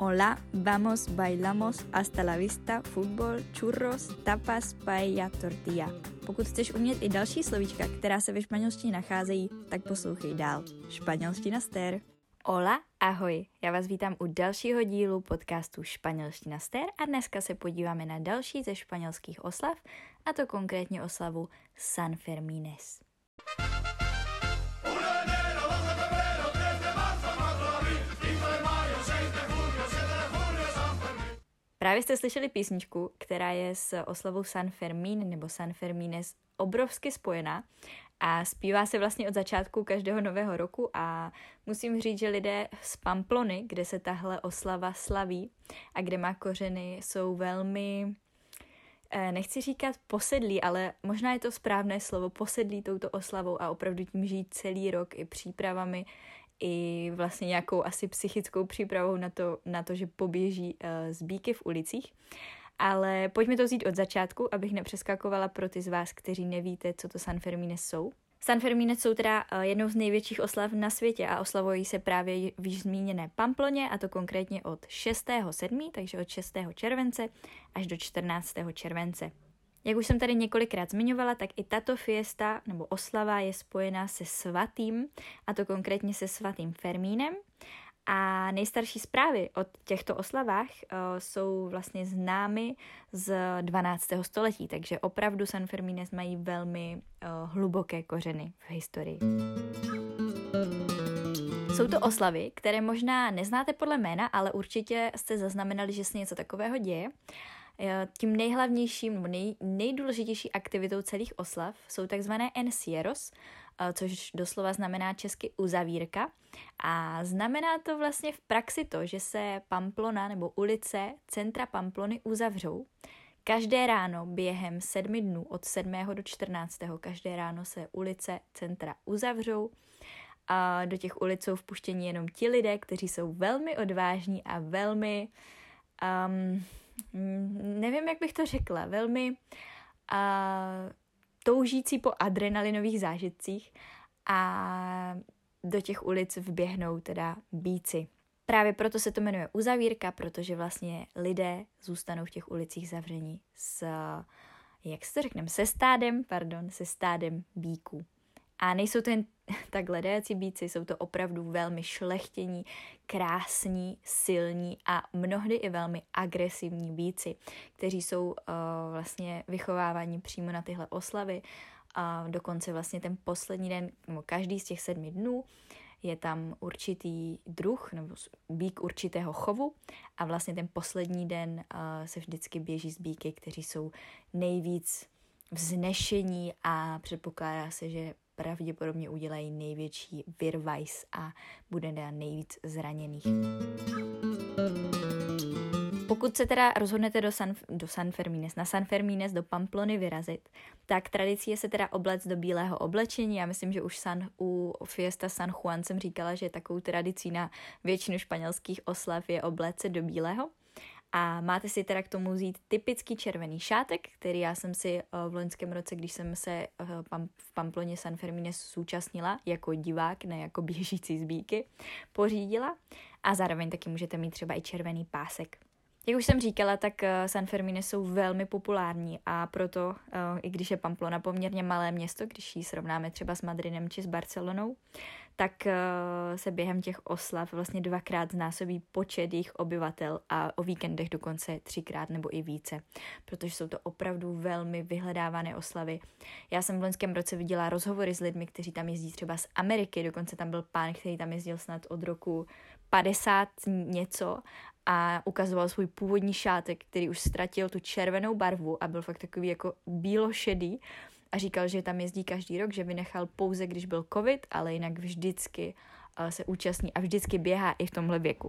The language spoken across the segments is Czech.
Hola, vamos, bailamos, hasta la vista, fútbol, churros, tapas, paella, tortilla. Pokud chceš umět i další slovíčka, která se ve španělštině nacházejí, tak poslouchej dál. Španělština stér. Hola, ahoj, já vás vítám u dalšího dílu podcastu Španělština stér a dneska se podíváme na další ze španělských oslav, a to konkrétně oslavu San Fermines. Právě jste slyšeli písničku, která je s oslavou San Fermín nebo San Fermines obrovsky spojená a zpívá se vlastně od začátku každého nového roku a musím říct, že lidé z Pamplony, kde se tahle oslava slaví a kde má kořeny, jsou velmi eh, nechci říkat posedlí, ale možná je to správné slovo, posedlí touto oslavou a opravdu tím žít celý rok i přípravami, i vlastně nějakou asi psychickou přípravou na to, na to že poběží uh, zbíky v ulicích. Ale pojďme to vzít od začátku, abych nepřeskakovala pro ty z vás, kteří nevíte, co to San Fermines jsou. San Fermines jsou teda uh, jednou z největších oslav na světě a oslavují se právě v již zmíněné Pamploně a to konkrétně od 6.7., takže od 6. července až do 14. července. Jak už jsem tady několikrát zmiňovala, tak i tato fiesta nebo oslava je spojená se svatým, a to konkrétně se svatým Fermínem. A nejstarší zprávy o těchto oslavách uh, jsou vlastně známy z 12. století, takže opravdu San Fermines mají velmi uh, hluboké kořeny v historii. Jsou to oslavy, které možná neznáte podle jména, ale určitě jste zaznamenali, že se něco takového děje. Eh, tím nejhlavnějším nebo nej, nejdůležitější aktivitou celých oslav jsou takzvané encierros, eh, což doslova znamená česky uzavírka. A znamená to vlastně v praxi to, že se Pamplona nebo ulice centra Pamplony uzavřou. Každé ráno během sedmi dnů od 7. do 14. každé ráno se ulice centra uzavřou a do těch ulic jsou vpuštěni jenom ti lidé, kteří jsou velmi odvážní a velmi um, nevím, jak bych to řekla, velmi uh, toužící po adrenalinových zážitcích a do těch ulic vběhnou teda bíci. Právě proto se to jmenuje uzavírka, protože vlastně lidé zůstanou v těch ulicích zavření s, jak se to řekneme, se stádem, pardon, se stádem bíků. A nejsou to jen takhle dejací bíci, jsou to opravdu velmi šlechtění, krásní, silní a mnohdy i velmi agresivní bíci, kteří jsou uh, vlastně vychováváni přímo na tyhle oslavy. A dokonce vlastně ten poslední den, nebo každý z těch sedmi dnů, je tam určitý druh nebo bík určitého chovu a vlastně ten poslední den uh, se vždycky běží z bíky, kteří jsou nejvíc vznešení a předpokládá se, že pravděpodobně udělají největší virvajs a bude na nejvíc zraněných. Pokud se teda rozhodnete do San, do San Fermines, na San Fermines do Pamplony vyrazit, tak tradicí je se teda oblec do bílého oblečení. Já myslím, že už San, u Fiesta San Juan jsem říkala, že takovou tradicí na většinu španělských oslav je oblec do bílého. A máte si teda k tomu vzít typický červený šátek, který já jsem si eh, v loňském roce, když jsem se eh, v Pamploně San Fermine zúčastnila jako divák, ne jako běžící zbíky, pořídila. A zároveň taky můžete mít třeba i červený pásek. Jak už jsem říkala, tak eh, San Fermine jsou velmi populární a proto, i když je Pamplona poměrně malé město, když ji srovnáme třeba s Madridem či s Barcelonou, tak uh, se během těch oslav vlastně dvakrát znásobí počet jejich obyvatel a o víkendech dokonce třikrát nebo i více, protože jsou to opravdu velmi vyhledávané oslavy. Já jsem v loňském roce viděla rozhovory s lidmi, kteří tam jezdí třeba z Ameriky, dokonce tam byl pán, který tam jezdil snad od roku 50 něco a ukazoval svůj původní šátek, který už ztratil tu červenou barvu a byl fakt takový jako bílošedý a říkal, že tam jezdí každý rok, že vynechal pouze, když byl covid, ale jinak vždycky uh, se účastní a vždycky běhá i v tomhle věku.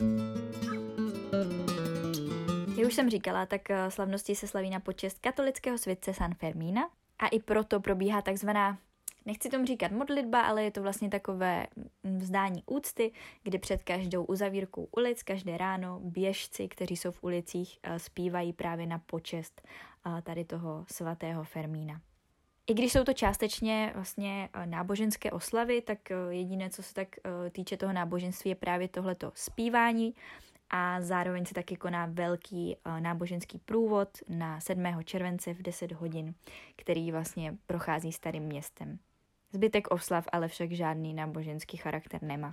Jak už jsem říkala, tak uh, slavnosti se slaví na počest katolického světce San Fermína a i proto probíhá takzvaná nechci tomu říkat modlitba, ale je to vlastně takové vzdání úcty, kdy před každou uzavírkou ulic, každé ráno běžci, kteří jsou v ulicích, uh, zpívají právě na počest tady toho svatého Fermína. I když jsou to částečně vlastně eh, náboženské oslavy, tak eh, jediné, co se tak eh, týče toho náboženství, je právě tohleto zpívání a zároveň se taky koná velký náboženský průvod na 7. července v 10 hodin, který vlastně prochází starým městem. Zbytek oslav ale však žádný náboženský charakter nemá.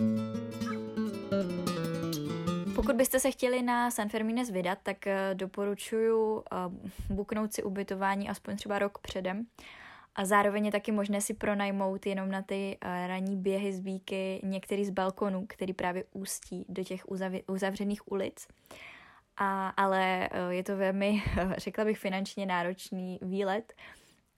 Pokud byste se chtěli na San Fermines vydat, tak doporučuji buknout si ubytování aspoň třeba rok předem. A zároveň je taky možné si pronajmout jenom na ty uh, ranní běhy z bíky některý z balkonů, který právě ústí do těch uzav- uzavřených ulic. A, ale uh, je to velmi, řekla bych, finančně náročný výlet.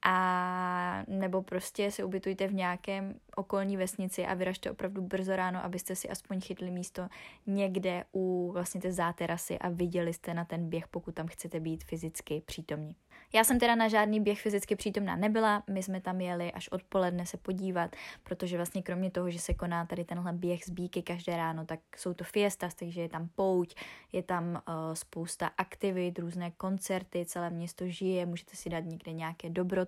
A nebo prostě se ubytujte v nějakém okolní vesnici a vyražte opravdu brzo ráno, abyste si aspoň chytli místo někde u vlastně té záterasy a viděli jste na ten běh, pokud tam chcete být fyzicky přítomní. Já jsem teda na žádný běh fyzicky přítomná nebyla, my jsme tam jeli až odpoledne se podívat, protože vlastně kromě toho, že se koná tady tenhle běh z bíky každé ráno, tak jsou to fiestas, takže je tam pouť, je tam uh, spousta aktivit, různé koncerty, celé město žije, můžete si dát někde nějaké dobroty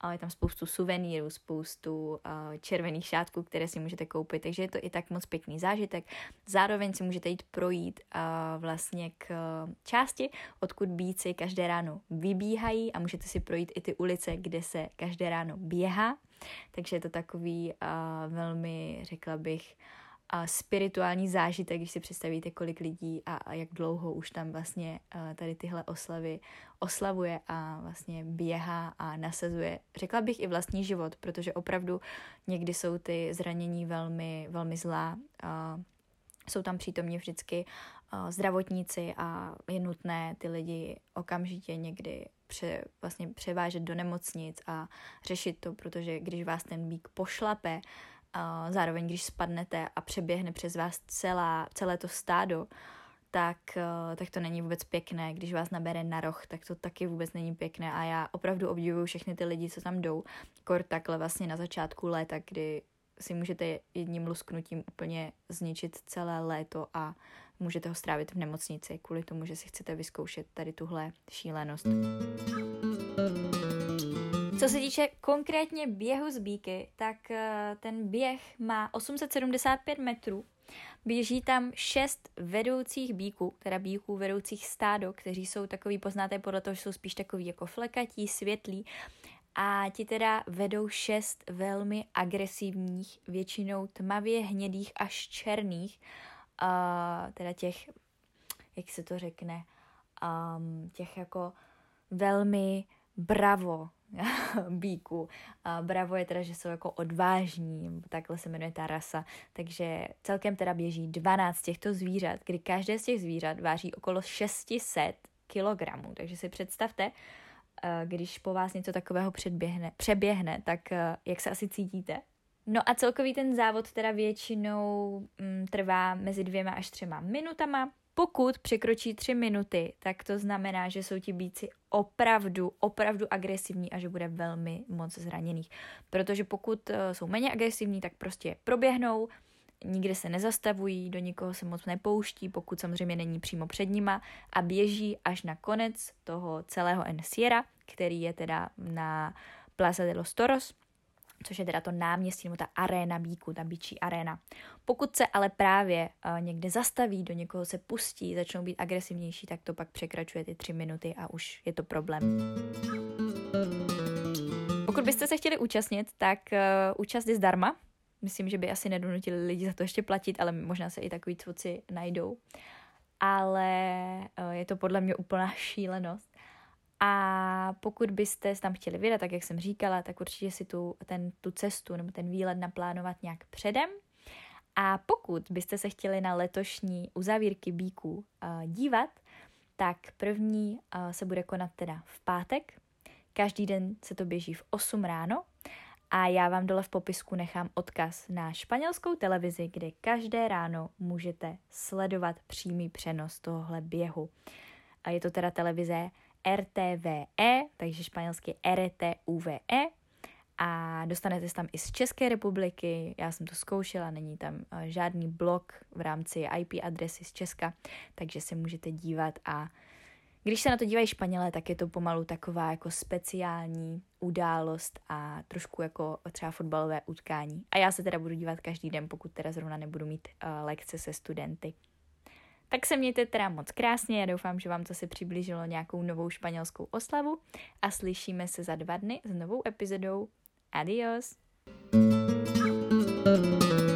ale je tam spoustu suvenýrů, spoustu uh, červených šátků, které si můžete koupit, takže je to i tak moc pěkný zážitek. Zároveň si můžete jít projít uh, vlastně k uh, části, odkud bíci každé ráno vybíhají a můžete si projít i ty ulice, kde se každé ráno běhá. Takže je to takový velmi, řekla bych, a spirituální zážitek, když si představíte, kolik lidí a, a jak dlouho už tam vlastně uh, tady tyhle oslavy oslavuje a vlastně běhá a nasazuje, řekla bych i vlastní život, protože opravdu někdy jsou ty zranění velmi, velmi zlá. Uh, jsou tam přítomně vždycky uh, zdravotníci a je nutné ty lidi okamžitě někdy pře, vlastně převážet do nemocnic a řešit to, protože když vás ten bík pošlape, a zároveň, když spadnete a přeběhne přes vás celá, celé to stádo, tak, eh, tak to není vůbec pěkné. Když vás nabere na roh, tak to taky vůbec není pěkné. A já opravdu obdivuju všechny ty lidi, co tam jdou. Kor takhle vlastně na začátku léta, kdy si můžete jedním lusknutím úplně zničit celé léto a můžete ho strávit v nemocnici kvůli tomu, že si chcete vyzkoušet tady tuhle šílenost. Co se týče konkrétně běhu z bíky, tak eh, ten běh má 875 metrů. Běží tam šest vedoucích bíků, teda bíků vedoucích stádo, kteří jsou takový, poznáte podle toho, že jsou spíš takový jako flekatí, světlí. A ti teda vedou šest velmi agresivních, většinou tmavě hnědých až černých, uh, teda těch, jak se to řekne, um, těch jako velmi bravo bíků. A bravo je teda, že jsou jako odvážní, takhle se jmenuje ta rasa. Takže celkem teda běží 12 těchto zvířat, kdy každé z těch zvířat váží okolo 600 kilogramů. Takže si představte, eh, když po vás něco takového předběhne, přeběhne, tak eh, jak se asi cítíte? No a celkový ten závod teda většinou mm, trvá mezi dvěma až třema minutama. Pokud překročí tři minuty, tak to znamená, že jsou ti bíci opravdu, opravdu agresivní a že bude velmi moc zraněných. Protože pokud eh, jsou méně agresivní, tak prostě proběhnou, nikde se nezastavují, do nikoho se moc nepouští, pokud samozřejmě není přímo před nima a běží až na konec toho celého Sierra, který je teda na Plaza de los Toros, což je teda to náměstí nebo ta aréna bíku, ta bíčí aréna. Pokud se ale právě uh, někde zastaví, do někoho se pustí, začnou být agresivnější, tak to pak překračuje ty tři minuty a už je to problém. Pokud byste se chtěli účastnit, tak uh, účast je zdarma. Myslím, že by asi nedonutili lidi za to ještě platit, ale možná se i takový cvoci najdou. Ale uh, je to podle mě úplná šílenost. A pokud byste tam chtěli vydat, tak jak jsem říkala, tak určitě si tu, ten, tu cestu nebo ten výlet naplánovat nějak předem. A pokud byste se chtěli na letošní uzavírky bíků uh, dívat, tak první uh, se bude konat teda v pátek. Každý den se to běží v 8 ráno a já vám dole v popisku nechám odkaz na španělskou televizi, kde každé ráno můžete sledovat přímý přenos tohohle běhu. A je to teda televize RTVE, takže španělsky RTUVE a dostanete se tam i z České republiky, já jsem to zkoušela, není tam eh, žádný blok v rámci IP adresy z Česka, takže se můžete dívat a když se na to dívají Španělé, tak je to pomalu taková jako speciální událost a trošku jako třeba fotbalové utkání. A já se teda budu dívat každý den, pokud teda zrovna nebudu mít uh, lekce se studenty. Tak se mějte teda moc krásně, já doufám, že vám to si přiblížilo nějakou novou španělskou oslavu a slyšíme se za dva dny s novou epizodou. Adios! thank you